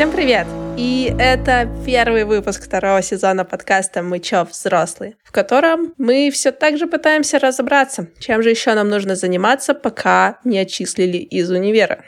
Всем привет! И это первый выпуск второго сезона подкаста «Мы чё, взрослые», в котором мы все так же пытаемся разобраться, чем же еще нам нужно заниматься, пока не отчислили из универа.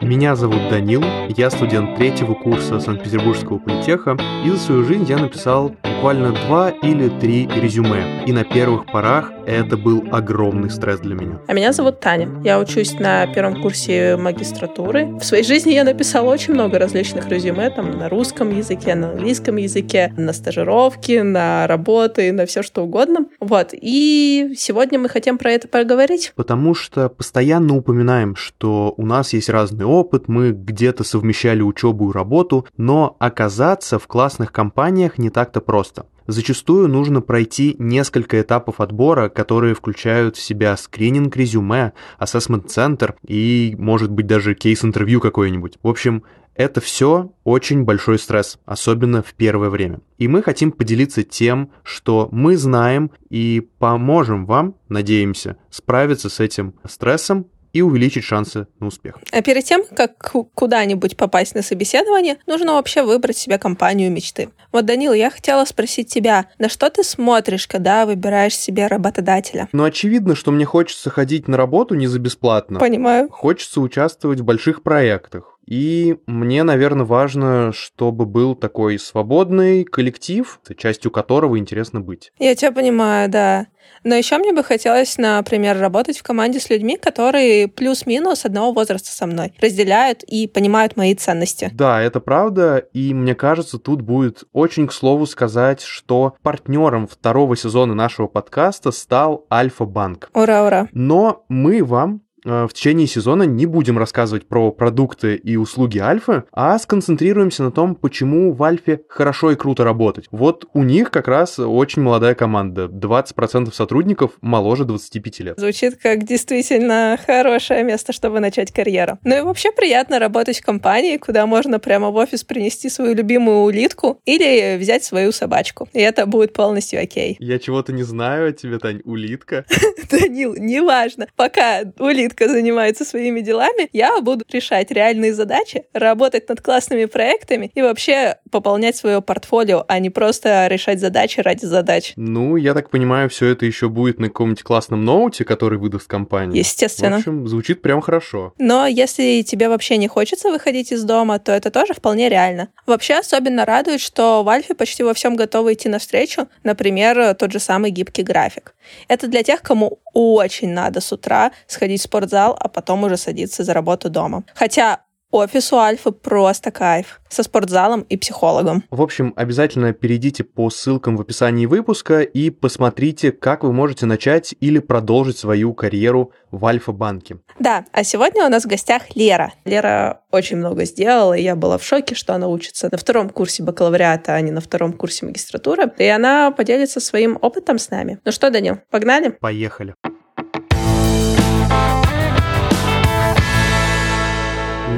Меня зовут Данил, я студент третьего курса Санкт-Петербургского политеха, и за свою жизнь я написал буквально два или три резюме. И на первых порах это был огромный стресс для меня. А меня зовут Таня. Я учусь на первом курсе магистратуры. В своей жизни я написала очень много различных резюме, там на русском языке, на английском языке, на стажировки, на работы, на все что угодно. Вот. И сегодня мы хотим про это поговорить. Потому что постоянно упоминаем, что у нас есть разные опыт, мы где-то совмещали учебу и работу, но оказаться в классных компаниях не так-то просто. Зачастую нужно пройти несколько этапов отбора, которые включают в себя скрининг резюме, ассессмент-центр и, может быть, даже кейс-интервью какое-нибудь. В общем, это все очень большой стресс, особенно в первое время. И мы хотим поделиться тем, что мы знаем и поможем вам, надеемся, справиться с этим стрессом и увеличить шансы на успех. А перед тем, как куда-нибудь попасть на собеседование, нужно вообще выбрать себе компанию мечты. Вот, Данил, я хотела спросить тебя, на что ты смотришь, когда выбираешь себе работодателя? Ну, очевидно, что мне хочется ходить на работу не за бесплатно. Понимаю. Хочется участвовать в больших проектах. И мне, наверное, важно, чтобы был такой свободный коллектив, частью которого интересно быть. Я тебя понимаю, да. Но еще мне бы хотелось, например, работать в команде с людьми, которые плюс-минус одного возраста со мной, разделяют и понимают мои ценности. Да, это правда, и мне кажется, тут будет очень к слову сказать, что партнером второго сезона нашего подкаста стал Альфа-банк. Ура, ура. Но мы вам в течение сезона не будем рассказывать про продукты и услуги Альфы, а сконцентрируемся на том, почему в Альфе хорошо и круто работать. Вот у них как раз очень молодая команда. 20% сотрудников моложе 25 лет. Звучит как действительно хорошее место, чтобы начать карьеру. Ну и вообще приятно работать в компании, куда можно прямо в офис принести свою любимую улитку или взять свою собачку. И это будет полностью окей. Я чего-то не знаю о тебе, Тань. Улитка? Данил, неважно. Пока улитка Светка занимается своими делами, я буду решать реальные задачи, работать над классными проектами и вообще пополнять свое портфолио, а не просто решать задачи ради задач. Ну, я так понимаю, все это еще будет на каком-нибудь классном ноуте, который выдаст компания. Естественно. В общем, звучит прям хорошо. Но если тебе вообще не хочется выходить из дома, то это тоже вполне реально. Вообще особенно радует, что в Альфе почти во всем готовы идти навстречу, например, тот же самый гибкий график. Это для тех, кому очень надо с утра сходить в спортзал, а потом уже садиться за работу дома. Хотя Офис у Альфы просто кайф. Со спортзалом и психологом. В общем, обязательно перейдите по ссылкам в описании выпуска и посмотрите, как вы можете начать или продолжить свою карьеру в Альфа-банке. Да, а сегодня у нас в гостях Лера. Лера очень много сделала, и я была в шоке, что она учится на втором курсе бакалавриата, а не на втором курсе магистратуры. И она поделится своим опытом с нами. Ну что, Данил, погнали? Поехали.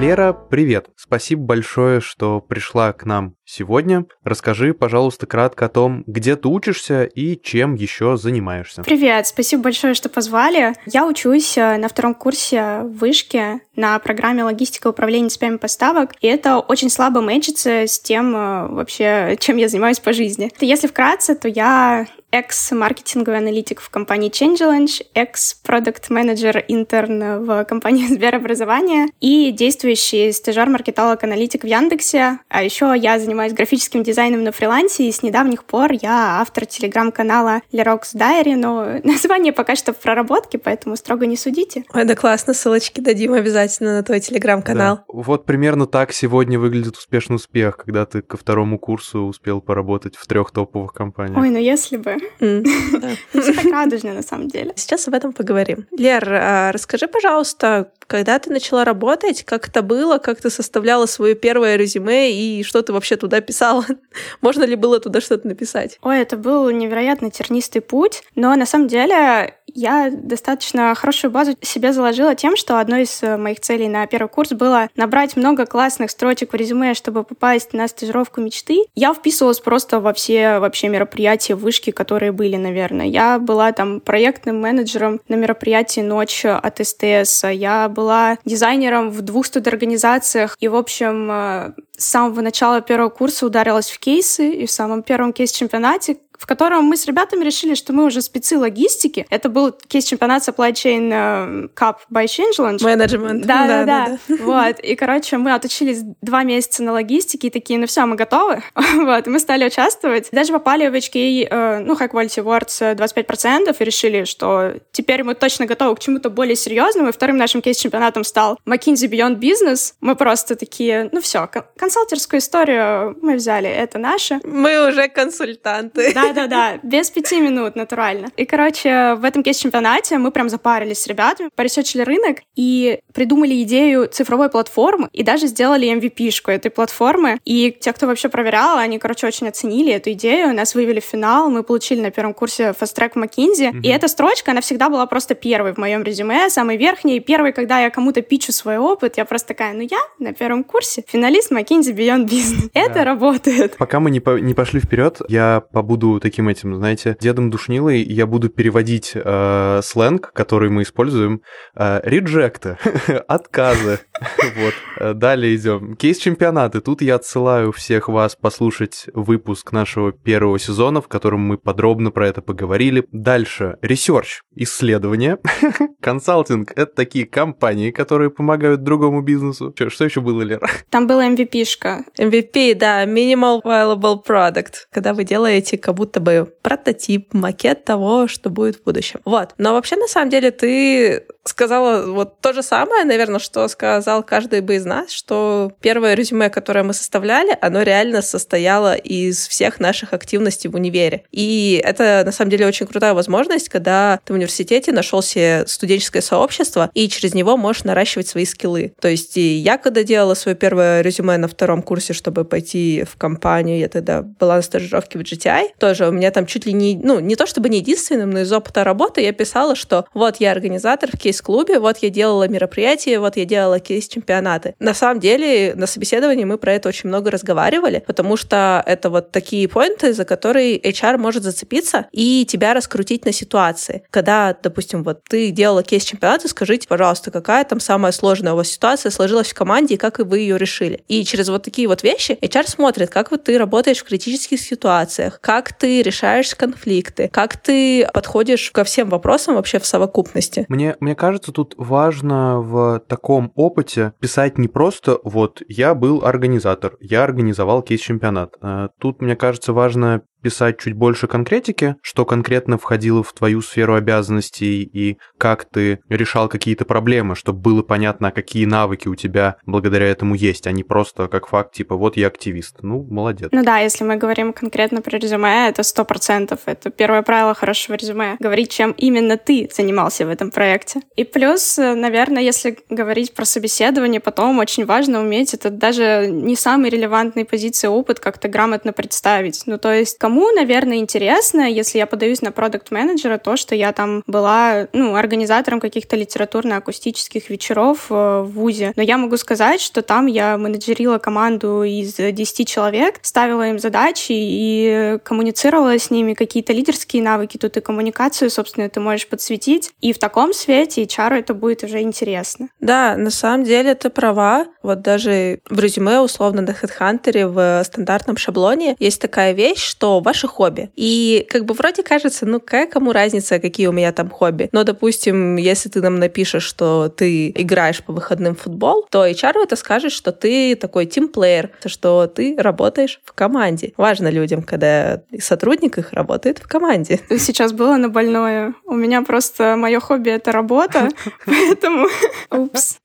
Лера, привет! Спасибо большое, что пришла к нам сегодня. Расскажи, пожалуйста, кратко о том, где ты учишься и чем еще занимаешься. Привет, спасибо большое, что позвали. Я учусь э, на втором курсе вышки на программе логистика управления цепями поставок, и это очень слабо мэчится с тем э, вообще, чем я занимаюсь по жизни. Если вкратце, то я экс-маркетинговый аналитик в компании Changelange, экс-продукт-менеджер интерн в компании Сберобразования и действующий стажер-маркетолог-аналитик в Яндексе. А еще я занимаюсь графическим дизайном на фрилансе, и с недавних пор я автор телеграм-канала Lerox Diary, но название пока что в проработке, поэтому строго не судите. Ой, да классно, ссылочки дадим обязательно на твой телеграм-канал. Да. Вот примерно так сегодня выглядит успешный успех, когда ты ко второму курсу успел поработать в трех топовых компаниях. Ой, ну если бы. Все так радужно, на самом деле. Сейчас об этом поговорим. Лер, а расскажи, пожалуйста, когда ты начала работать, как это было, как ты составляла свое первое резюме и что ты вообще туда писала? Можно ли было туда что-то написать? Ой, это был невероятно тернистый путь, но на самом деле Я достаточно хорошую базу себе заложила тем, что одной из э, моих целей на первый курс было набрать много классных строчек в резюме, чтобы попасть на стажировку мечты. Я вписывалась просто во все вообще мероприятия вышки, которые были, наверное. Я была там проектным менеджером на мероприятии «Ночь» от СТС. Я была дизайнером в двух студорганизациях. И, в общем, э, с самого начала первого курса ударилась в кейсы, и в самом первом кейс-чемпионате в котором мы с ребятами решили, что мы уже спецы логистики. Это был кейс-чемпионат Supply Chain э, Cup by Changeland. Менеджмент. Да, да, да, да. Вот. И, короче, мы отучились два месяца на логистике и такие, ну все, мы готовы. вот. И мы стали участвовать. Даже попали в HK, э, ну, High Quality Awards 25% и решили, что теперь мы точно готовы к чему-то более серьезному. И вторым нашим кейс-чемпионатом стал McKinsey Beyond Business. Мы просто такие, ну все, консалтерскую историю мы взяли, это наше. Мы уже консультанты. Да, да-да-да, без пяти минут, натурально. И, короче, в этом кейс-чемпионате мы прям запарились с ребятами, поресечили рынок и придумали идею цифровой платформы и даже сделали MVP-шку этой платформы. И те, кто вообще проверял, они, короче, очень оценили эту идею, нас вывели в финал, мы получили на первом курсе Fast Track McKinsey. Mm-hmm. И эта строчка, она всегда была просто первой в моем резюме, самой верхней. Первой, когда я кому-то пичу свой опыт, я просто такая, ну я на первом курсе финалист McKinsey Beyond Business. Это работает. Пока мы не пошли вперед, я побуду таким этим, знаете, дедом душнилой, я буду переводить э, сленг, который мы используем, э, реджекты, отказы. вот. Э, далее идем. Кейс-чемпионаты. Тут я отсылаю всех вас послушать выпуск нашего первого сезона, в котором мы подробно про это поговорили. Дальше. Ресерч. Исследование. Консалтинг — это такие компании, которые помогают другому бизнесу. Что, что еще было, Лера? Там была MVP-шка. MVP, да, Minimal Viable Product. Когда вы делаете как будто будто бы прототип, макет того, что будет в будущем. Вот. Но вообще, на самом деле, ты сказала вот то же самое, наверное, что сказал каждый бы из нас, что первое резюме, которое мы составляли, оно реально состояло из всех наших активностей в универе. И это, на самом деле, очень крутая возможность, когда ты в университете нашел себе студенческое сообщество, и через него можешь наращивать свои скиллы. То есть я, когда делала свое первое резюме на втором курсе, чтобы пойти в компанию, я тогда была на стажировке в GTI, тоже у меня там чуть ли не, ну, не то чтобы не единственным, но из опыта работы я писала, что вот я организатор в кейс-клубе, вот я делала мероприятия, вот я делала кейс-чемпионаты. На самом деле на собеседовании мы про это очень много разговаривали, потому что это вот такие поинты, за которые HR может зацепиться и тебя раскрутить на ситуации. Когда, допустим, вот ты делала кейс-чемпионаты, скажите, пожалуйста, какая там самая сложная у вас ситуация сложилась в команде и как вы ее решили. И через вот такие вот вещи HR смотрит, как вот ты работаешь в критических ситуациях, как ты решаешь конфликты, как ты подходишь ко всем вопросам вообще в совокупности. Мне, мне кажется, тут важно в таком опыте писать не просто вот я был организатор, я организовал кейс-чемпионат. Э, тут, мне кажется, важно писать чуть больше конкретики, что конкретно входило в твою сферу обязанностей и как ты решал какие-то проблемы, чтобы было понятно, какие навыки у тебя благодаря этому есть, а не просто как факт, типа, вот я активист. Ну, молодец. Ну да, если мы говорим конкретно про резюме, это сто процентов. Это первое правило хорошего резюме. Говорить, чем именно ты занимался в этом проекте. И плюс, наверное, если говорить про собеседование, потом очень важно уметь это даже не самый релевантный позиции опыт как-то грамотно представить. Ну, то есть, кому, наверное, интересно, если я подаюсь на продукт менеджера то, что я там была, ну, организатором каких-то литературно-акустических вечеров э, в ВУЗе. Но я могу сказать, что там я менеджерила команду из 10 человек, ставила им задачи и коммуницировала с ними какие-то лидерские навыки. Тут и коммуникацию, собственно, ты можешь подсветить. И в таком свете HR это будет уже интересно. Да, на самом деле ты права. Вот даже в резюме, условно, на HeadHunter в стандартном шаблоне есть такая вещь, что ваши хобби. И как бы вроде кажется, ну какая кому разница, какие у меня там хобби. Но, допустим, если ты нам напишешь, что ты играешь по выходным в футбол, то HR это скажет, что ты такой тимплеер, что ты работаешь в команде. Важно людям, когда сотрудник их работает в команде. Сейчас было на больное. У меня просто мое хобби — это работа, поэтому... Упс.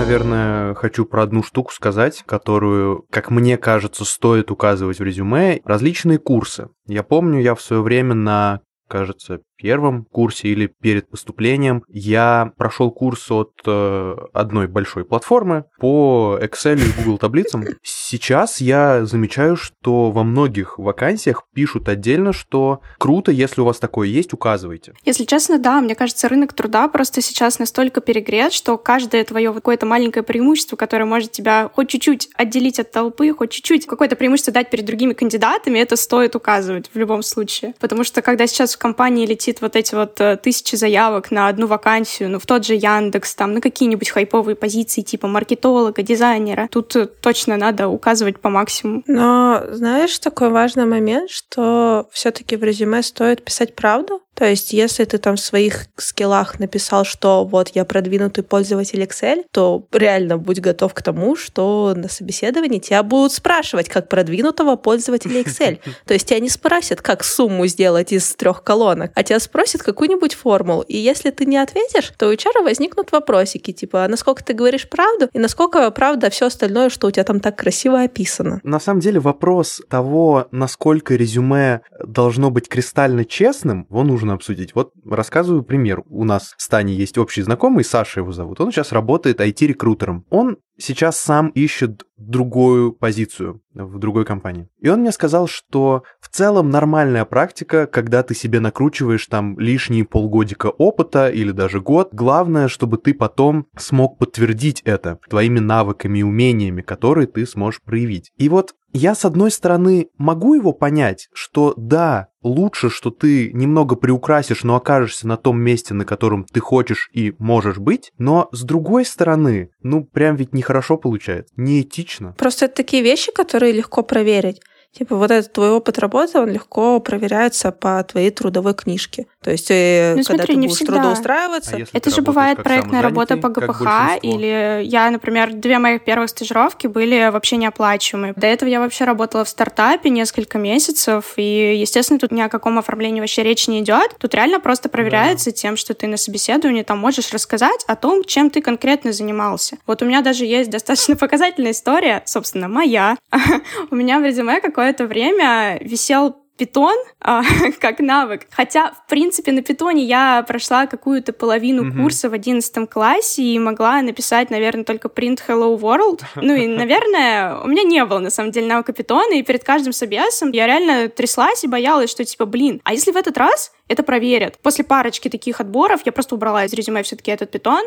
Наверное, хочу про одну штуку сказать, которую, как мне кажется, стоит указывать в резюме. Различные курсы. Я помню, я в свое время на кажется, первом курсе или перед поступлением я прошел курс от э, одной большой платформы по Excel и Google таблицам. Сейчас я замечаю, что во многих вакансиях пишут отдельно, что круто, если у вас такое есть, указывайте. Если честно, да, мне кажется, рынок труда просто сейчас настолько перегрет, что каждое твое какое-то маленькое преимущество, которое может тебя хоть чуть-чуть отделить от толпы, хоть чуть-чуть какое-то преимущество дать перед другими кандидатами, это стоит указывать в любом случае. Потому что когда сейчас в компании летит вот эти вот э, тысячи заявок на одну вакансию, ну, в тот же Яндекс, там, на какие-нибудь хайповые позиции типа маркетолога, дизайнера, тут э, точно надо указывать по максимуму. Но знаешь, такой важный момент, что все-таки в резюме стоит писать правду, то есть, если ты там в своих скиллах написал, что вот я продвинутый пользователь Excel, то реально будь готов к тому, что на собеседовании тебя будут спрашивать, как продвинутого пользователя Excel. То есть тебя не спросят, как сумму сделать из трех колонок, а тебя спросят какую-нибудь формулу. И если ты не ответишь, то у HR возникнут вопросики, типа, а насколько ты говоришь правду, и насколько правда все остальное, что у тебя там так красиво описано. На самом деле вопрос того, насколько резюме должно быть кристально честным, его нужно нужно обсудить. Вот рассказываю пример. У нас с Таней есть общий знакомый, Саша его зовут. Он сейчас работает IT-рекрутером. Он сейчас сам ищет другую позицию в другой компании. И он мне сказал, что в целом нормальная практика, когда ты себе накручиваешь там лишние полгодика опыта или даже год, главное, чтобы ты потом смог подтвердить это твоими навыками и умениями, которые ты сможешь проявить. И вот я, с одной стороны, могу его понять, что да, лучше, что ты немного приукрасишь, но окажешься на том месте, на котором ты хочешь и можешь быть, но с другой стороны, ну прям ведь нехорошо получается, неэтично. Просто это такие вещи, которые легко проверить. Типа вот этот твой опыт работы, он легко проверяется по твоей трудовой книжке. То есть, э, ну, когда смотри, ты будешь всегда. трудоустраиваться... А это же бывает проектная работа по ГПХ, или я, например, две моих первых стажировки были вообще неоплачиваемые. До этого я вообще работала в стартапе несколько месяцев, и, естественно, тут ни о каком оформлении вообще речи не идет. Тут реально просто проверяется да. тем, что ты на собеседовании там можешь рассказать о том, чем ты конкретно занимался. Вот у меня даже есть достаточно показательная история, собственно, моя. у меня в резюме какое-то время висел питон а, как навык. Хотя, в принципе, на питоне я прошла какую-то половину mm-hmm. курса в одиннадцатом классе и могла написать, наверное, только print hello world. Ну и, наверное, у меня не было, на самом деле, навыка питона, и перед каждым собесом я реально тряслась и боялась, что, типа, блин, а если в этот раз это проверят? После парочки таких отборов я просто убрала из резюме все-таки этот питон.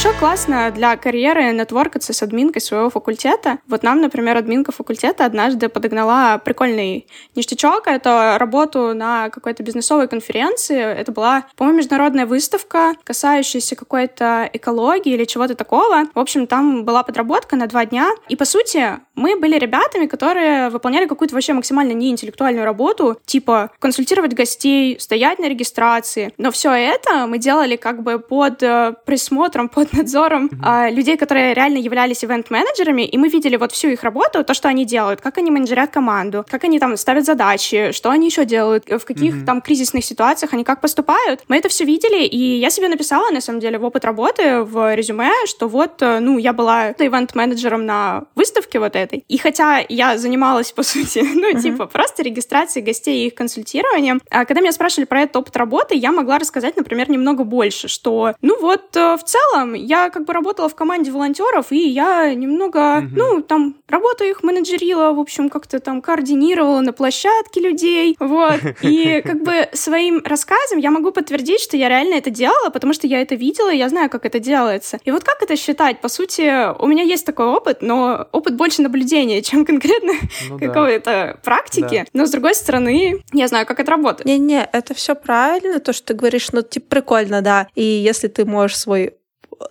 Еще классно для карьеры нетворкаться с админкой своего факультета. Вот нам, например, админка факультета однажды подогнала прикольный ништячок. Это работу на какой-то бизнесовой конференции. Это была, по-моему, международная выставка, касающаяся какой-то экологии или чего-то такого. В общем, там была подработка на два дня. И, по сути, мы были ребятами, которые выполняли какую-то вообще максимально неинтеллектуальную работу, типа консультировать гостей, стоять на регистрации. Но все это мы делали как бы под э, присмотром, под надзором mm-hmm. а, людей, которые реально являлись ивент-менеджерами, и мы видели вот всю их работу, то, что они делают, как они менеджерят команду, как они там ставят задачи, что они еще делают, в каких mm-hmm. там кризисных ситуациях они как поступают. Мы это все видели, и я себе написала, на самом деле, в опыт работы в резюме, что вот, э, ну, я была ивент-менеджером на выставке вот этой, и хотя я занималась, по сути, ну, mm-hmm. типа, просто регистрацией гостей и их консультированием, а когда меня спрашивали про этот опыт работы, я могла рассказать, например, немного больше, что, ну, вот, э, в целом, я как бы работала в команде волонтеров, и я немного, угу. ну, там, работу их менеджерила, в общем, как-то там координировала на площадке людей, вот. И как бы своим рассказом я могу подтвердить, что я реально это делала, потому что я это видела, и я знаю, как это делается. И вот как это считать? По сути, у меня есть такой опыт, но опыт больше наблюдения, чем конкретно ну, какой-то да. практики. Да. Но с другой стороны, я знаю, как это работает. Не-не, это все правильно, то, что ты говоришь, ну, типа, прикольно, да. И если ты можешь свой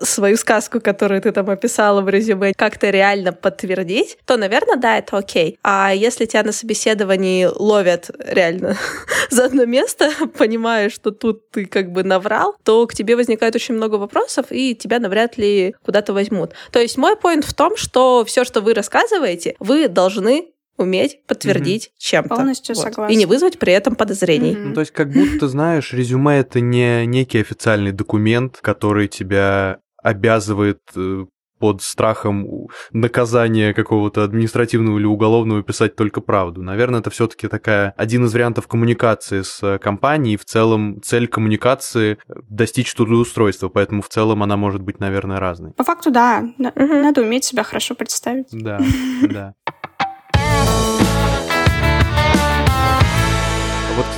свою сказку, которую ты там описала в резюме, как-то реально подтвердить, то, наверное, да, это окей. А если тебя на собеседовании ловят реально за одно место, понимая, что тут ты как бы наврал, то к тебе возникает очень много вопросов, и тебя навряд ли куда-то возьмут. То есть мой поинт в том, что все, что вы рассказываете, вы должны уметь подтвердить mm-hmm. чем-то. Полностью вот. согласна. И не вызвать при этом подозрений. Mm-hmm. Ну, то есть как будто, знаешь, резюме — это не некий официальный документ, который тебя обязывает э, под страхом наказания какого-то административного или уголовного писать только правду. Наверное, это все-таки такая один из вариантов коммуникации с компанией. В целом цель коммуникации достичь трудоустройства, поэтому в целом она может быть, наверное, разной. По факту, да. Надо уметь себя хорошо представить. Да, да.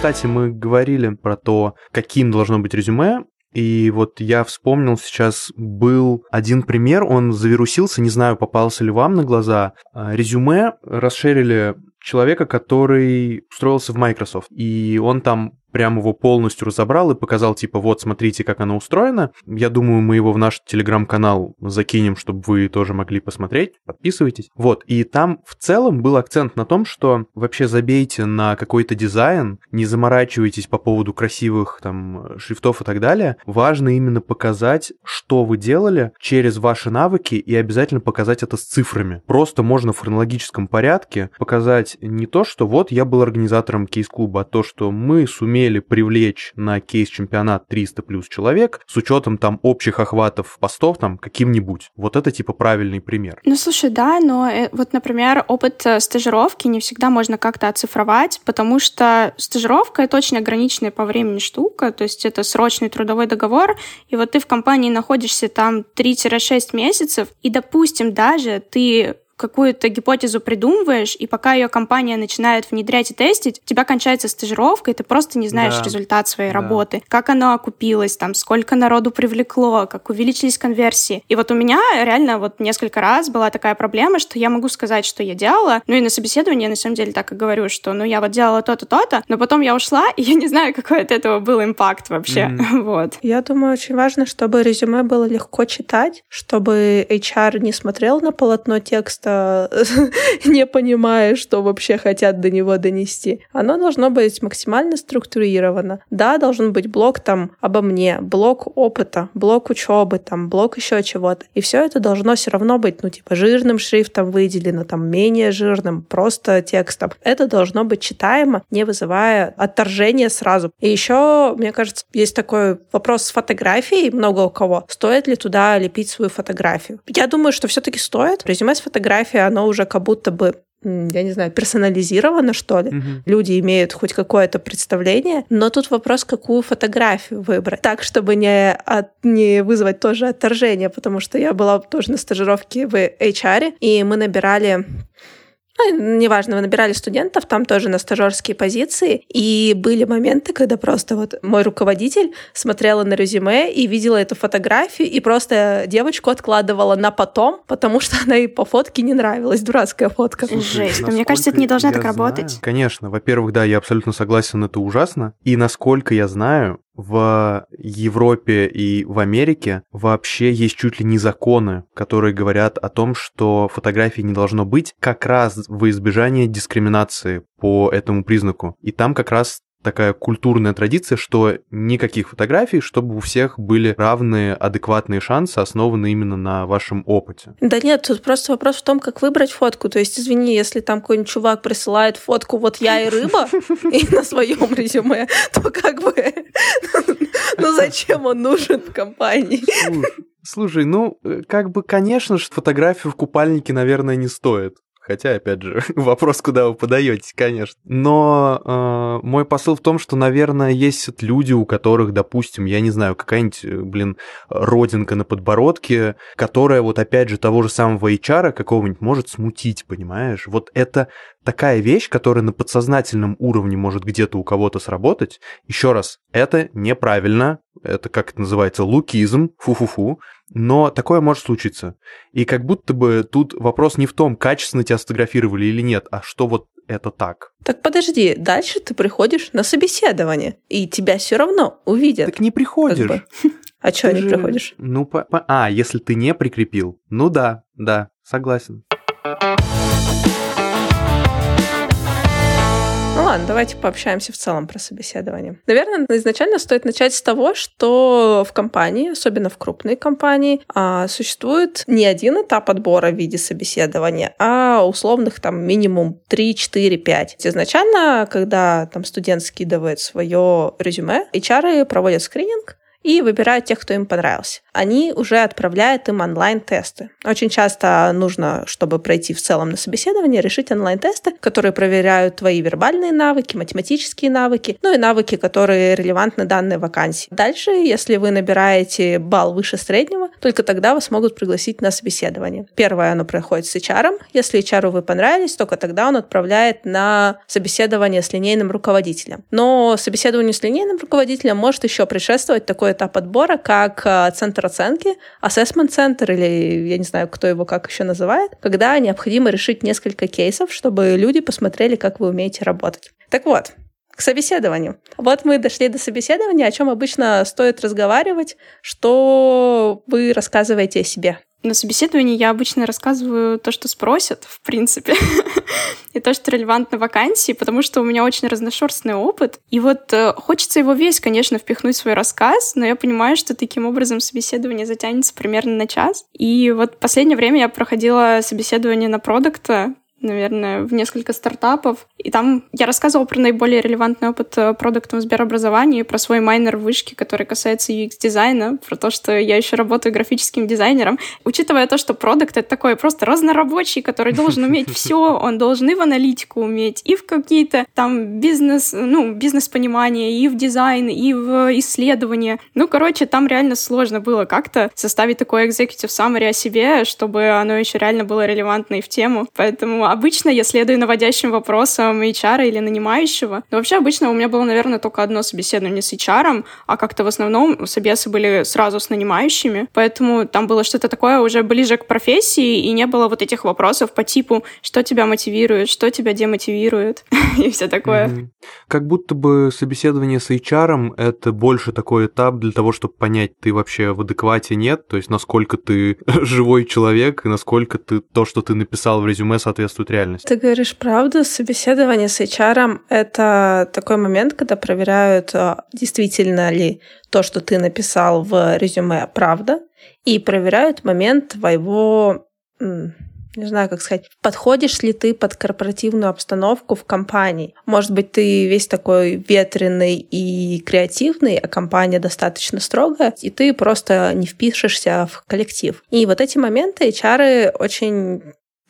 Кстати, мы говорили про то, каким должно быть резюме, и вот я вспомнил сейчас, был один пример, он завирусился, не знаю, попался ли вам на глаза. А, резюме расширили человека, который устроился в Microsoft, и он там прям его полностью разобрал и показал, типа, вот, смотрите, как оно устроено. Я думаю, мы его в наш телеграм-канал закинем, чтобы вы тоже могли посмотреть. Подписывайтесь. Вот, и там в целом был акцент на том, что вообще забейте на какой-то дизайн, не заморачивайтесь по поводу красивых там шрифтов и так далее. Важно именно показать, что вы делали через ваши навыки и обязательно показать это с цифрами. Просто можно в хронологическом порядке показать не то, что вот я был организатором кейс-клуба, а то, что мы сумели сумели привлечь на кейс-чемпионат 300 плюс человек с учетом там общих охватов постов там каким-нибудь. Вот это типа правильный пример. Ну, слушай, да, но э, вот, например, опыт э, стажировки не всегда можно как-то оцифровать, потому что стажировка — это очень ограниченная по времени штука, то есть это срочный трудовой договор, и вот ты в компании находишься там 3-6 месяцев, и, допустим, даже ты какую-то гипотезу придумываешь, и пока ее компания начинает внедрять и тестить, у тебя кончается стажировка, и ты просто не знаешь да. результат своей да. работы, как оно окупилось, там, сколько народу привлекло, как увеличились конверсии. И вот у меня реально вот несколько раз была такая проблема, что я могу сказать, что я делала, ну и на собеседовании я на самом деле так и говорю, что ну я вот делала то-то, то-то, но потом я ушла, и я не знаю, какой от этого был импакт вообще. Mm-hmm. вот. Я думаю, очень важно, чтобы резюме было легко читать, чтобы HR не смотрел на полотно текста, не понимая, что вообще хотят до него донести. Оно должно быть максимально структурировано. Да, должен быть блок там обо мне, блок опыта, блок учебы, там, блок еще чего-то. И все это должно все равно быть, ну, типа, жирным шрифтом выделено, там, менее жирным, просто текстом. Это должно быть читаемо, не вызывая отторжения сразу. И еще, мне кажется, есть такой вопрос с фотографией много у кого. Стоит ли туда лепить свою фотографию? Я думаю, что все-таки стоит. Резюме с фотографией фотография, оно уже как будто бы я не знаю, персонализировано, что ли. Угу. Люди имеют хоть какое-то представление, но тут вопрос, какую фотографию выбрать. Так, чтобы не, от, не вызвать тоже отторжение, потому что я была тоже на стажировке в HR, и мы набирали ну, неважно, вы набирали студентов, там тоже на стажерские позиции, и были моменты, когда просто вот мой руководитель смотрела на резюме и видела эту фотографию, и просто девочку откладывала на потом, потому что она ей по фотке не нравилась, дурацкая фотка. Жесть, но мне кажется, это не должно так знаю, работать. Конечно, во-первых, да, я абсолютно согласен, это ужасно, и насколько я знаю, в Европе и в Америке вообще есть чуть ли не законы, которые говорят о том, что фотографий не должно быть как раз во избежание дискриминации по этому признаку. И там как раз такая культурная традиция, что никаких фотографий, чтобы у всех были равные, адекватные шансы, основанные именно на вашем опыте. Да нет, тут просто вопрос в том, как выбрать фотку. То есть, извини, если там какой-нибудь чувак присылает фотку «вот я и рыба» и на своем резюме, то как бы... Ну зачем он нужен в компании? Слушай, ну, э, как бы, конечно же, фотографию в купальнике, наверное, не стоит. Хотя, опять же, вопрос, куда вы подаетесь, конечно. Но э, мой посыл в том, что, наверное, есть люди, у которых, допустим, я не знаю, какая-нибудь, э, блин, родинка на подбородке, которая вот опять же того же самого HR какого-нибудь может смутить, понимаешь? Вот это такая вещь, которая на подсознательном уровне может где-то у кого-то сработать. Еще раз, это неправильно, это как это называется, лукизм, фу-фу-фу, но такое может случиться. И как будто бы тут вопрос не в том, качественно тебя сфотографировали или нет, а что вот это так. Так подожди, дальше ты приходишь на собеседование, и тебя все равно увидят. Так не приходишь. Как бы. А что не же... приходишь? Ну, по, по... а, если ты не прикрепил. Ну да, да, согласен. Ладно, давайте пообщаемся в целом про собеседование. Наверное, изначально стоит начать с того, что в компании, особенно в крупной компании, а, существует не один этап отбора в виде собеседования, а условных там минимум 3, 4, 5. Изначально, когда там студент скидывает свое резюме, HR проводят скрининг, и выбирают тех, кто им понравился. Они уже отправляют им онлайн-тесты. Очень часто нужно, чтобы пройти в целом на собеседование, решить онлайн-тесты, которые проверяют твои вербальные навыки, математические навыки, ну и навыки, которые релевантны данной вакансии. Дальше, если вы набираете балл выше среднего, только тогда вас могут пригласить на собеседование. Первое, оно проходит с HR. Если HR вы понравились, только тогда он отправляет на собеседование с линейным руководителем. Но собеседованию с линейным руководителем может еще предшествовать такой этап отбора, как э, центр оценки, assessment центр или я не знаю, кто его как еще называет, когда необходимо решить несколько кейсов, чтобы люди посмотрели, как вы умеете работать. Так вот, к собеседованию. Вот мы дошли до собеседования, о чем обычно стоит разговаривать, что вы рассказываете о себе. На собеседовании я обычно рассказываю то, что спросят, в принципе, и то, что релевантно вакансии, потому что у меня очень разношерстный опыт. И вот э, хочется его весь, конечно, впихнуть в свой рассказ, но я понимаю, что таким образом собеседование затянется примерно на час. И вот последнее время я проходила собеседование на продукта, наверное, в несколько стартапов. И там я рассказывала про наиболее релевантный опыт э, продуктом в Сберобразовании, про свой майнер в вышке, который касается UX-дизайна, про то, что я еще работаю графическим дизайнером. Учитывая то, что продукт — это такой просто разнорабочий, который должен уметь все, он должен и в аналитику уметь, и в какие-то там бизнес, ну, бизнес-понимание, и в дизайн, и в исследование. Ну, короче, там реально сложно было как-то составить такой executive summary о себе, чтобы оно еще реально было релевантно и в тему. Поэтому обычно я следую наводящим вопросам HR или нанимающего. Но вообще обычно у меня было, наверное, только одно собеседование с HR, а как-то в основном собесы были сразу с нанимающими. Поэтому там было что-то такое уже ближе к профессии, и не было вот этих вопросов по типу, что тебя мотивирует, что тебя демотивирует и все такое. Как будто бы собеседование с HR — это больше такой этап для того, чтобы понять, ты вообще в адеквате нет, то есть насколько ты живой человек и насколько ты то, что ты написал в резюме, соответствует соответствует реальности. Ты говоришь правду. Собеседование с HR — это такой момент, когда проверяют, а, действительно ли то, что ты написал в резюме, правда, и проверяют момент твоего не знаю, как сказать, подходишь ли ты под корпоративную обстановку в компании. Может быть, ты весь такой ветреный и креативный, а компания достаточно строгая, и ты просто не впишешься в коллектив. И вот эти моменты HR очень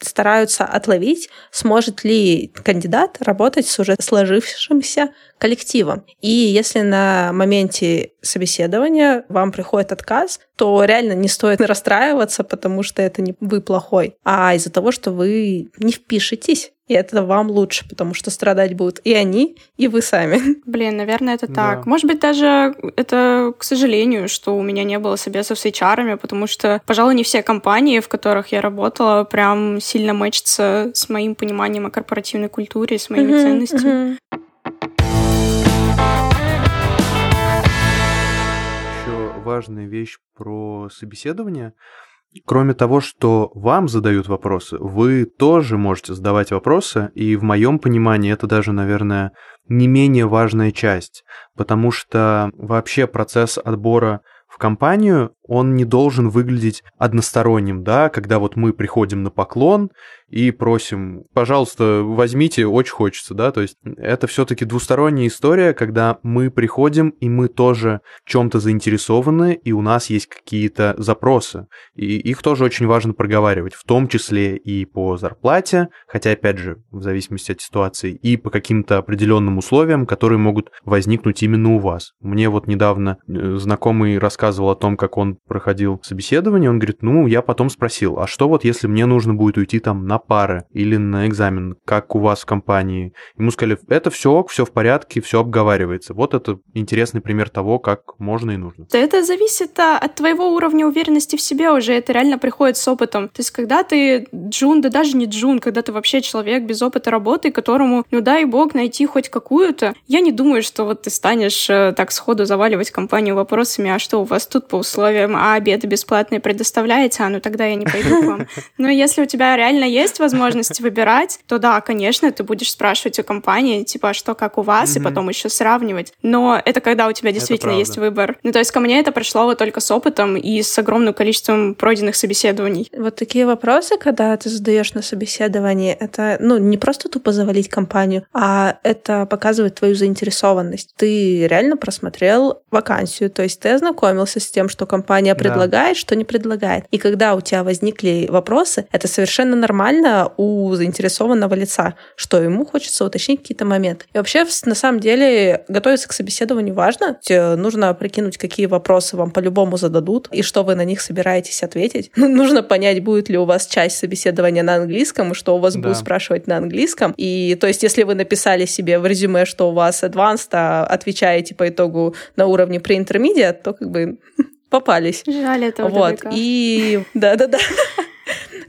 стараются отловить, сможет ли кандидат работать с уже сложившимся коллективом. И если на моменте собеседования вам приходит отказ, то реально не стоит расстраиваться, потому что это не вы плохой, а из-за того, что вы не впишетесь и это вам лучше, потому что страдать будут и они, и вы сами. Блин, наверное, это да. так. Может быть, даже это, к сожалению, что у меня не было собесов с HR, потому что, пожалуй, не все компании, в которых я работала, прям сильно мэчатся с моим пониманием о корпоративной культуре, с моими uh-huh, ценностями. Uh-huh. Еще важная вещь про собеседование — Кроме того, что вам задают вопросы, вы тоже можете задавать вопросы, и в моем понимании это даже, наверное, не менее важная часть, потому что вообще процесс отбора в компанию, он не должен выглядеть односторонним, да, когда вот мы приходим на поклон, и просим, пожалуйста, возьмите, очень хочется, да, то есть это все-таки двусторонняя история, когда мы приходим, и мы тоже чем-то заинтересованы, и у нас есть какие-то запросы, и их тоже очень важно проговаривать, в том числе и по зарплате, хотя, опять же, в зависимости от ситуации, и по каким-то определенным условиям, которые могут возникнуть именно у вас. Мне вот недавно э, знакомый рассказывал о том, как он проходил собеседование, он говорит, ну, я потом спросил, а что вот если мне нужно будет уйти там на пары или на экзамен, как у вас в компании. Ему сказали, это все все в порядке, все обговаривается. Вот это интересный пример того, как можно и нужно. Это зависит а, от твоего уровня уверенности в себе уже. Это реально приходит с опытом. То есть, когда ты джун, да даже не джун, когда ты вообще человек без опыта работы, которому, ну дай бог, найти хоть какую-то, я не думаю, что вот ты станешь э, так сходу заваливать компанию вопросами, а что у вас тут по условиям удовольствием, а обеды бесплатные предоставляете, а ну тогда я не пойду к вам. Но если у тебя реально есть возможность выбирать, то да, конечно, ты будешь спрашивать у компании, типа, а что как у вас, и потом еще сравнивать. Но это когда у тебя действительно есть выбор. Ну, то есть ко мне это пришло вот только с опытом и с огромным количеством пройденных собеседований. Вот такие вопросы, когда ты задаешь на собеседовании, это, ну, не просто тупо завалить компанию, а это показывает твою заинтересованность. Ты реально просмотрел вакансию, то есть ты ознакомился с тем, что компания предлагает, да. что не предлагает. И когда у тебя возникли вопросы, это совершенно нормально у заинтересованного лица, что ему хочется уточнить какие-то моменты. И вообще, на самом деле, готовиться к собеседованию важно. Тебе нужно прикинуть, какие вопросы вам по-любому зададут, и что вы на них собираетесь ответить. Нужно понять, будет ли у вас часть собеседования на английском, и что у вас да. будут спрашивать на английском. И то есть, если вы написали себе в резюме, что у вас advanced, а отвечаете по итогу на уровне pre-intermediate, то как бы попались. Жаль этого Вот. И да-да-да.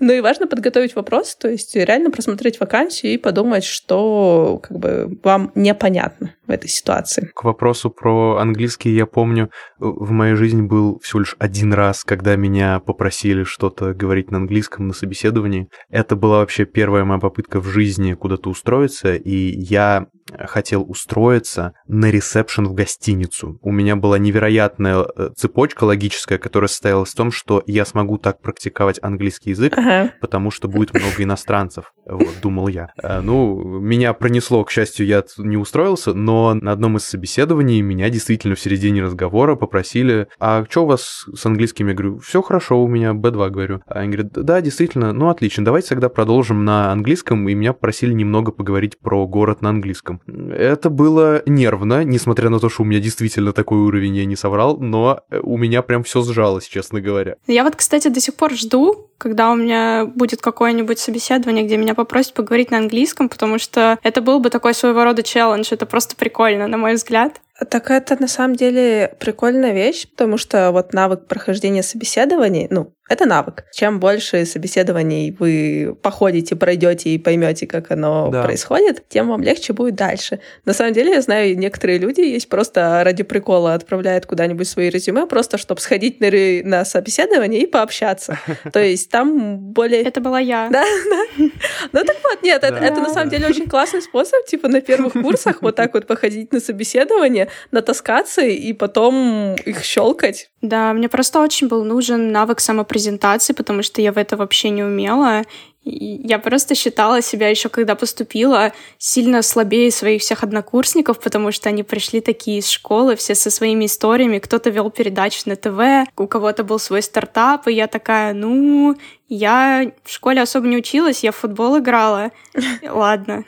Ну и важно подготовить вопрос, то есть реально просмотреть вакансию и подумать, что как бы вам непонятно в этой ситуации. К вопросу про английский я помню, в моей жизни был всего лишь один раз, когда меня попросили что-то говорить на английском на собеседовании. Это была вообще первая моя попытка в жизни куда-то устроиться, и я хотел устроиться на ресепшн в гостиницу. У меня была невероятная э, цепочка логическая, которая состояла в том, что я смогу так практиковать английский язык, ага. потому что будет много иностранцев, вот, думал я. Э, ну, меня пронесло, к счастью, я не устроился, но на одном из собеседований меня действительно в середине разговора попросили, а что у вас с английским? Я говорю, все хорошо, у меня B2, говорю. А они говорят, да, действительно, ну отлично, давайте тогда продолжим на английском, и меня попросили немного поговорить про город на английском. Это было нервно, несмотря на то, что у меня действительно такой уровень, я не соврал, но у меня прям все сжалось, честно говоря. Я вот, кстати, до сих пор жду, когда у меня будет какое-нибудь собеседование, где меня попросят поговорить на английском, потому что это был бы такой своего рода челлендж. Это просто прикольно, на мой взгляд. Так это на самом деле прикольная вещь, потому что вот навык прохождения собеседований, ну, это навык. Чем больше собеседований вы походите, пройдете и поймете, как оно да. происходит, тем вам легче будет дальше. На самом деле, я знаю, некоторые люди есть просто ради прикола отправляют куда-нибудь свои резюме, просто чтобы сходить на, на собеседование и пообщаться. То есть там более... Это была я. Да, да. Ну так вот, нет, это, это на самом деле очень классный способ, типа на первых курсах вот так вот походить на собеседование, натаскаться и потом их щелкать. Да, мне просто очень был нужен навык самопрезентации презентации, потому что я в это вообще не умела. И я просто считала себя еще, когда поступила, сильно слабее своих всех однокурсников, потому что они пришли такие из школы, все со своими историями. Кто-то вел передачи на ТВ, у кого-то был свой стартап, и я такая, ну, я в школе особо не училась, я в футбол играла. Ладно.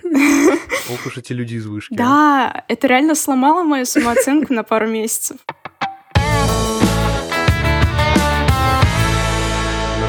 Ох уж эти люди из вышки. Да, это реально сломало мою самооценку на пару месяцев.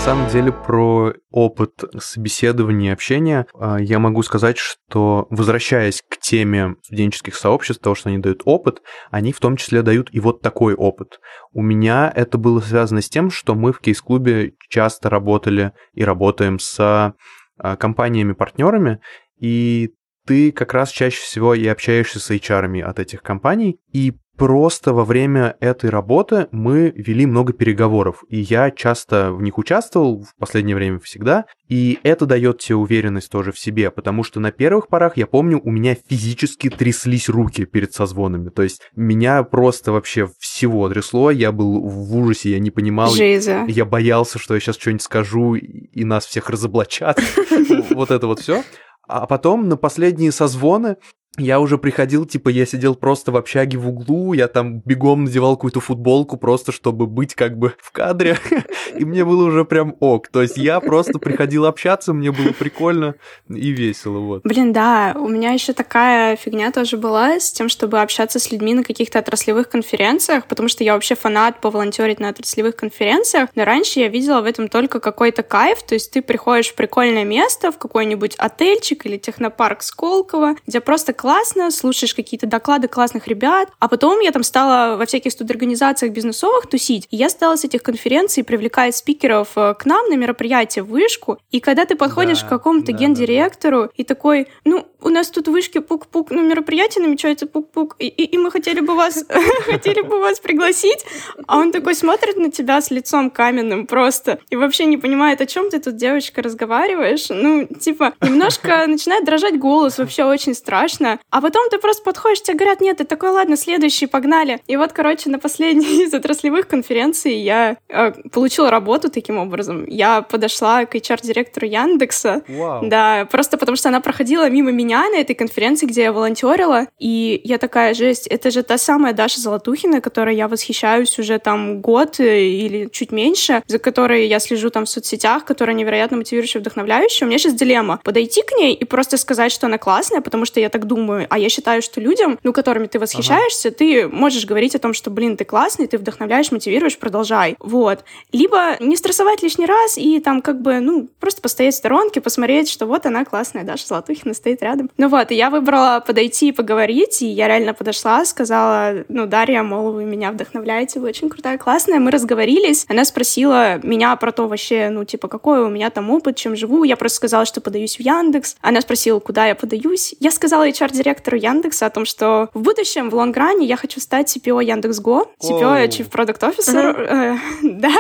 Самом деле про опыт собеседования и общения а, я могу сказать, что возвращаясь к теме студенческих сообществ, того, что они дают опыт, они в том числе дают и вот такой опыт. У меня это было связано с тем, что мы в кейс-клубе часто работали и работаем с а, компаниями-партнерами, и ты как раз чаще всего и общаешься с HR от этих компаний, и Просто во время этой работы мы вели много переговоров, и я часто в них участвовал, в последнее время всегда, и это дает тебе уверенность тоже в себе, потому что на первых порах, я помню, у меня физически тряслись руки перед созвонами, то есть меня просто вообще всего трясло, я был в ужасе, я не понимал, Жиза. я боялся, что я сейчас что-нибудь скажу, и нас всех разоблачат, вот это вот все. А потом на последние созвоны я уже приходил, типа, я сидел просто в общаге в углу, я там бегом надевал какую-то футболку просто, чтобы быть как бы в кадре, и мне было уже прям ок. То есть я просто приходил общаться, мне было прикольно и весело, вот. Блин, да, у меня еще такая фигня тоже была с тем, чтобы общаться с людьми на каких-то отраслевых конференциях, потому что я вообще фанат поволонтерить на отраслевых конференциях, но раньше я видела в этом только какой-то кайф, то есть ты приходишь в прикольное место, в какой-нибудь отельчик или технопарк Сколково, где просто классно, слушаешь какие-то доклады классных ребят, а потом я там стала во всяких студорганизациях бизнесовых тусить, и я стала с этих конференций привлекать спикеров э, к нам на мероприятие в вышку, и когда ты подходишь да, к какому-то да, гендиректору да, да. и такой, ну, у нас тут в вышке пук-пук, ну, мероприятие намечается пук-пук, и, и, и мы хотели бы вас, хотели бы вас пригласить, а он такой смотрит на тебя с лицом каменным просто, и вообще не понимает, о чем ты тут, девочка, разговариваешь, ну, типа, немножко начинает дрожать голос, вообще очень страшно, а потом ты просто подходишь, тебе говорят, нет, ты такой, ладно, следующий, погнали. И вот, короче, на последней из отраслевых конференций я э, получила работу таким образом. Я подошла к HR-директору Яндекса, wow. да, просто потому что она проходила мимо меня на этой конференции, где я волонтерила, и я такая, жесть, это же та самая Даша Золотухина, которой я восхищаюсь уже там год э, или чуть меньше, за которой я слежу там в соцсетях, которая невероятно мотивирующая, вдохновляющая. У меня сейчас дилемма. Подойти к ней и просто сказать, что она классная, потому что я так думаю, а я считаю, что людям, ну, которыми ты восхищаешься, ага. ты можешь говорить о том, что, блин, ты классный, ты вдохновляешь, мотивируешь, продолжай. Вот. Либо не стрессовать лишний раз и там как бы, ну, просто постоять в сторонке, посмотреть, что вот она классная, Даша Золотухина стоит рядом. Ну вот, и я выбрала подойти и поговорить, и я реально подошла, сказала, ну, Дарья, мол, вы меня вдохновляете, вы очень крутая, классная. Мы разговорились, она спросила меня про то вообще, ну, типа, какой у меня там опыт, чем живу. Я просто сказала, что подаюсь в Яндекс. Она спросила, куда я подаюсь. Я сказала HR-директору Яндекса о том, что в будущем, в лонгране, я хочу стать CPO Яндекс.Го, CPO, Chief Product Officer. Uh-huh. да,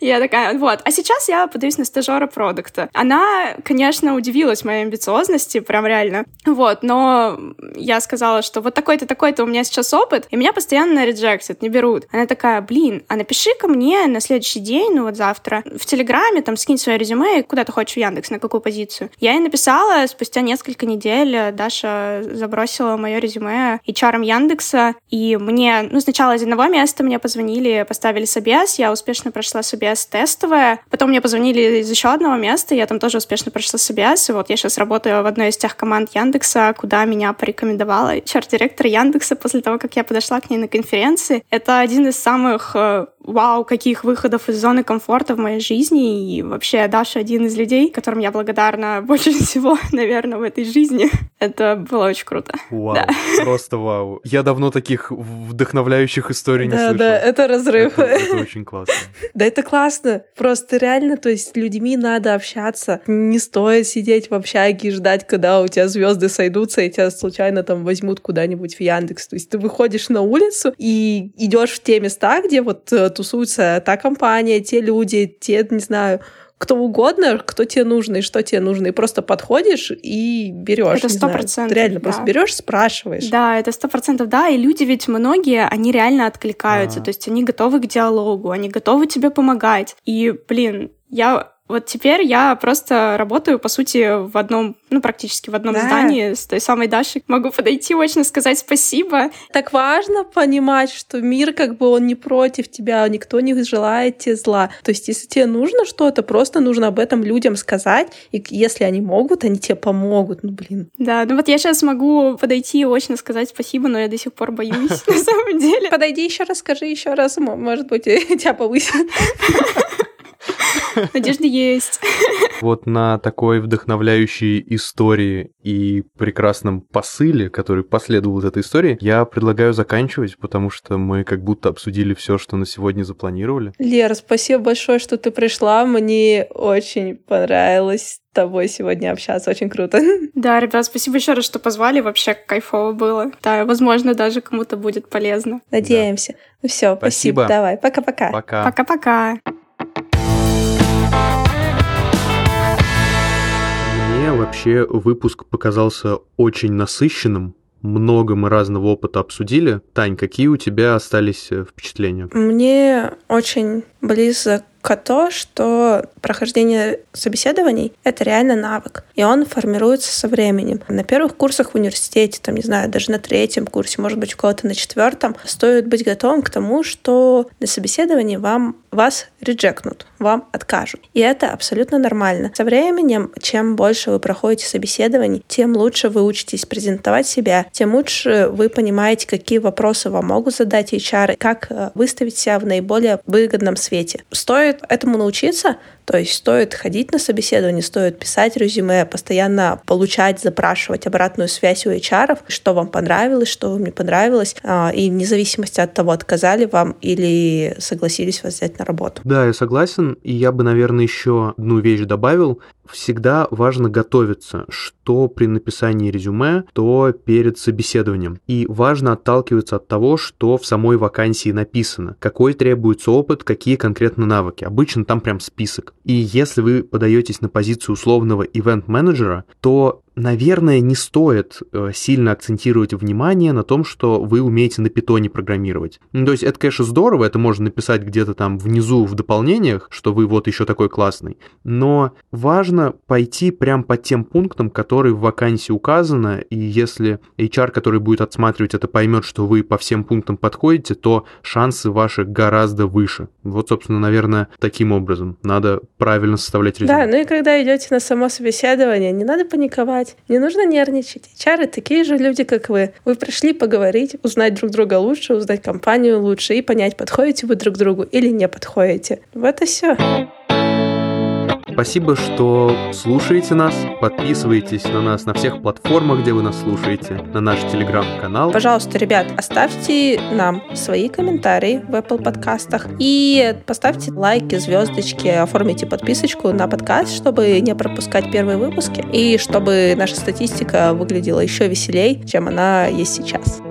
я такая, вот. А сейчас я подаюсь на стажера продукта. Она, конечно, удивилась моей амбициозности, прям реально. Вот, но я сказала, что вот такой-то, такой-то у меня сейчас опыт, и меня постоянно реджектят, не берут. Она такая, блин, а напиши ко мне на следующий день, ну вот завтра, в Телеграме, там, скинь свое резюме, куда ты хочешь в Яндекс, на какую позицию. Я ей написала, спустя несколько недель Даша забросила мое резюме HR Яндекса, и мне, ну, сначала из одного места мне позвонили, поставили собес, я успешно прошла собес тестовое, потом мне позвонили из еще одного места, я там тоже успешно прошла собес, и вот я сейчас работаю в одной из тех команд Яндекса, куда меня порекомендовала HR-директор Яндекса после того, как я подошла к ней на конференции. Это один из самых э, вау, каких выходов из зоны комфорта в моей жизни. И вообще Даша один из людей, которым я благодарна больше всего, наверное, в этой жизни. Это было очень круто. Вау, да. просто вау. Я давно таких вдохновляющих историй не да, слышал. Да, это разрыв. Это, это очень классно. Да, это классно. Просто реально, то есть с людьми надо общаться. Не стоит сидеть в общаге и ждать, когда у тебя звезды сойдутся, и тебя случайно там возьмут куда-нибудь в Яндекс. То есть ты выходишь на улицу и идешь в те места, где вот э, тусуется та компания, те люди, те, не знаю, кто угодно, кто тебе нужно и что тебе нужно, и просто подходишь и берешь. Это сто процентов. Реально да. просто берешь, спрашиваешь. Да, это сто процентов, да. И люди ведь многие, они реально откликаются, А-а-а. то есть они готовы к диалогу, они готовы тебе помогать. И, блин, я вот теперь я просто работаю, по сути, в одном, ну, практически в одном да. здании с той самой Дашей. Могу подойти очень сказать спасибо. Так важно понимать, что мир как бы он не против тебя, никто не желает тебе зла. То есть, если тебе нужно что-то, просто нужно об этом людям сказать, и если они могут, они тебе помогут. Ну, блин. Да, ну вот я сейчас могу подойти и очень сказать спасибо, но я до сих пор боюсь, на самом деле. Подойди еще раз, скажи еще раз, может быть, тебя повысят. Надежда есть. Вот на такой вдохновляющей истории и прекрасном посыле, который последовал из этой истории, я предлагаю заканчивать, потому что мы как будто обсудили все, что на сегодня запланировали. Лера, спасибо большое, что ты пришла. Мне очень понравилось с тобой сегодня общаться. Очень круто. Да, ребят, спасибо еще раз, что позвали. Вообще кайфово было. Да, возможно, даже кому-то будет полезно. Надеемся. Да. Ну все, спасибо. спасибо. Давай, пока-пока. Пока. Пока-пока. Вообще выпуск показался очень насыщенным, много мы разного опыта обсудили. Тань, какие у тебя остались э, впечатления? Мне очень близок то, что прохождение собеседований — это реально навык, и он формируется со временем. На первых курсах в университете, там, не знаю, даже на третьем курсе, может быть, у кого-то на четвертом, стоит быть готовым к тому, что на собеседовании вам, вас реджекнут, вам откажут. И это абсолютно нормально. Со временем, чем больше вы проходите собеседований, тем лучше вы учитесь презентовать себя, тем лучше вы понимаете, какие вопросы вам могут задать HR, как э, выставить себя в наиболее выгодном свете свете. Стоит этому научиться, то есть стоит ходить на собеседование, стоит писать резюме, постоянно получать, запрашивать обратную связь у HR, что вам понравилось, что вам не понравилось, а, и вне зависимости от того, отказали вам или согласились вас взять на работу. Да, я согласен, и я бы, наверное, еще одну вещь добавил всегда важно готовиться, что при написании резюме, то перед собеседованием. И важно отталкиваться от того, что в самой вакансии написано, какой требуется опыт, какие конкретно навыки. Обычно там прям список. И если вы подаетесь на позицию условного ивент-менеджера, то наверное, не стоит э, сильно акцентировать внимание на том, что вы умеете на питоне программировать. Ну, то есть это, конечно, здорово, это можно написать где-то там внизу в дополнениях, что вы вот еще такой классный, но важно пойти прям по тем пунктам, которые в вакансии указано, и если HR, который будет отсматривать это, поймет, что вы по всем пунктам подходите, то шансы ваши гораздо выше. Вот, собственно, наверное, таким образом надо правильно составлять резюме. Да, ну и когда идете на само собеседование, не надо паниковать, переживать, не нужно нервничать. Чары такие же люди, как вы. Вы пришли поговорить, узнать друг друга лучше, узнать компанию лучше и понять, подходите вы друг другу или не подходите. Вот и все. Спасибо, что слушаете нас, подписывайтесь на нас на всех платформах, где вы нас слушаете, на наш телеграм-канал. Пожалуйста, ребят, оставьте нам свои комментарии в Apple подкастах и поставьте лайки, звездочки, оформите подписочку на подкаст, чтобы не пропускать первые выпуски и чтобы наша статистика выглядела еще веселей, чем она есть сейчас.